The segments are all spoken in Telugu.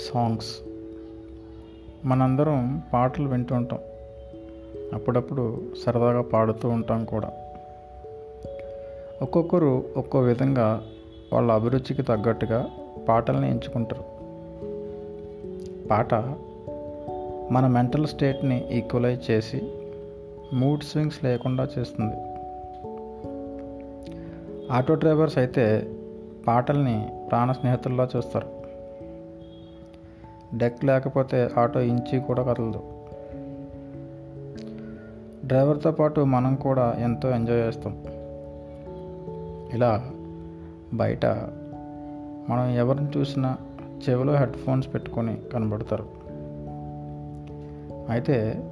సాంగ్స్. మనందరం పాటలు వింటూ ఉంటాం. అప్పుడప్పుడు సరదాగా పాడుతూ ఉంటాం కూడా. ఒక్కొక్కరు ఒక్కో విధంగా వాళ్ళ అభిరుచికి తగ్గట్టుగా పాటల్ని ఎంచుకుంటారు. పాట మన మెంటల్ స్టేట్ని ఈక్వలైజ్ చేసి మూడ్ స్వింగ్స్ లేకుండా చేస్తుంది. ఆటో డ్రైవర్స్ అయితే పాటల్ని ప్రాణ స్నేహితుల్లా చూస్తారు. డెక్ లేకపోతే ఆటో ఇంచి కూడా కదలదు. డ్రైవర్తో పాటు మనం కూడా ఎంతో ఎంజాయ్ చేస్తాం. ఇలా బయట మనం ఎవరిని చూసినా చెవిలో హెడ్ ఫోన్స్ పెట్టుకొని కనబడతారు. అయితే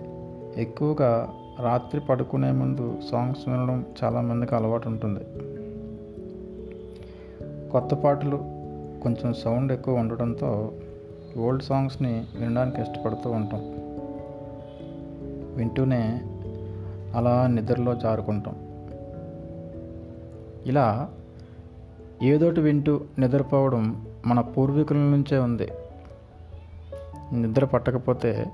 ఎక్కువగా రాత్రి పడుకునే ముందు సాంగ్స్ వినడం చాలామందికి అలవాటు ఉంటుంది. కొత్త పాటలు కొంచెం సౌండ్ ఎక్కువ ఉండడంతో ఓల్డ్ సాంగ్స్ని వినడానికి ఇష్టపడుతూ ఉంటాం. వింటూనే అలా నిద్రలో జారుకుంటాం. ఇలా ఏదోటి వింటూ నిద్రపోవడం మన పూర్వీకుల నుంచే ఉంది. నిద్ర పట్టకపోతే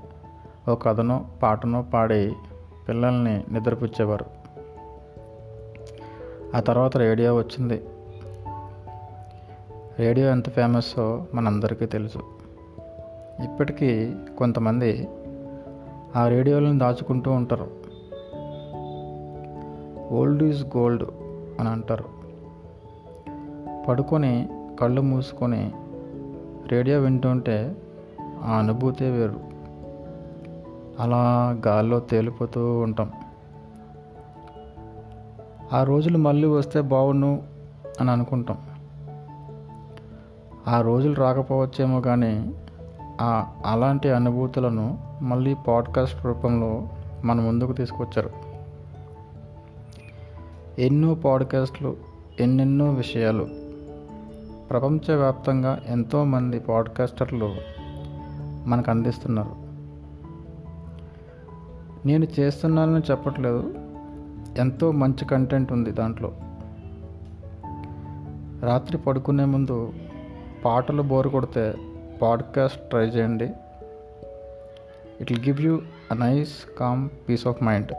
ఒక కథనో పాటనో పాడి పిల్లల్ని నిద్రపుచ్చేవారు. ఆ తర్వాత రేడియో వచ్చింది. రేడియో ఎంత ఫేమస్సో మనందరికీ తెలుసు. ఇప్పటికీ కొంతమంది ఆ రేడియోలను దాచుకుంటూ ఉంటారు. ఓల్డ్ ఈజ్ గోల్డ్ అని అంటారు. పడుకొని కళ్ళు మూసుకొని రేడియో వింటుంటే ఆ అనుభూతే వేరు. అలా గాల్లో తేలిపోతూ ఉంటాం. ఆ రోజులు మళ్ళీ వస్తే బాగుండు అని అనుకుంటాం. ఆ రోజులు రాకపోవచ్చేమో కానీ అలాంటి అనుభూతులను మళ్ళీ పాడ్కాస్ట్ రూపంలో మన ముందుకు తీసుకొచ్చారు. ఎన్నో పాడ్కాస్ట్లు ఎన్నెన్నో విషయాలు ప్రపంచవ్యాప్తంగా ఎంతోమంది పాడ్కాస్టర్లు మనకు అందిస్తున్నారు. నేను చేస్తున్నానని చెప్పట్లేదు. ఎంతో మంచి కంటెంట్ ఉంది దాంట్లో. రాత్రి పడుకునే ముందు పాటలు బోరు కొడితే పాడ్కాస్ట్ ట్రై చేయండి. It will give you a nice calm peace of mind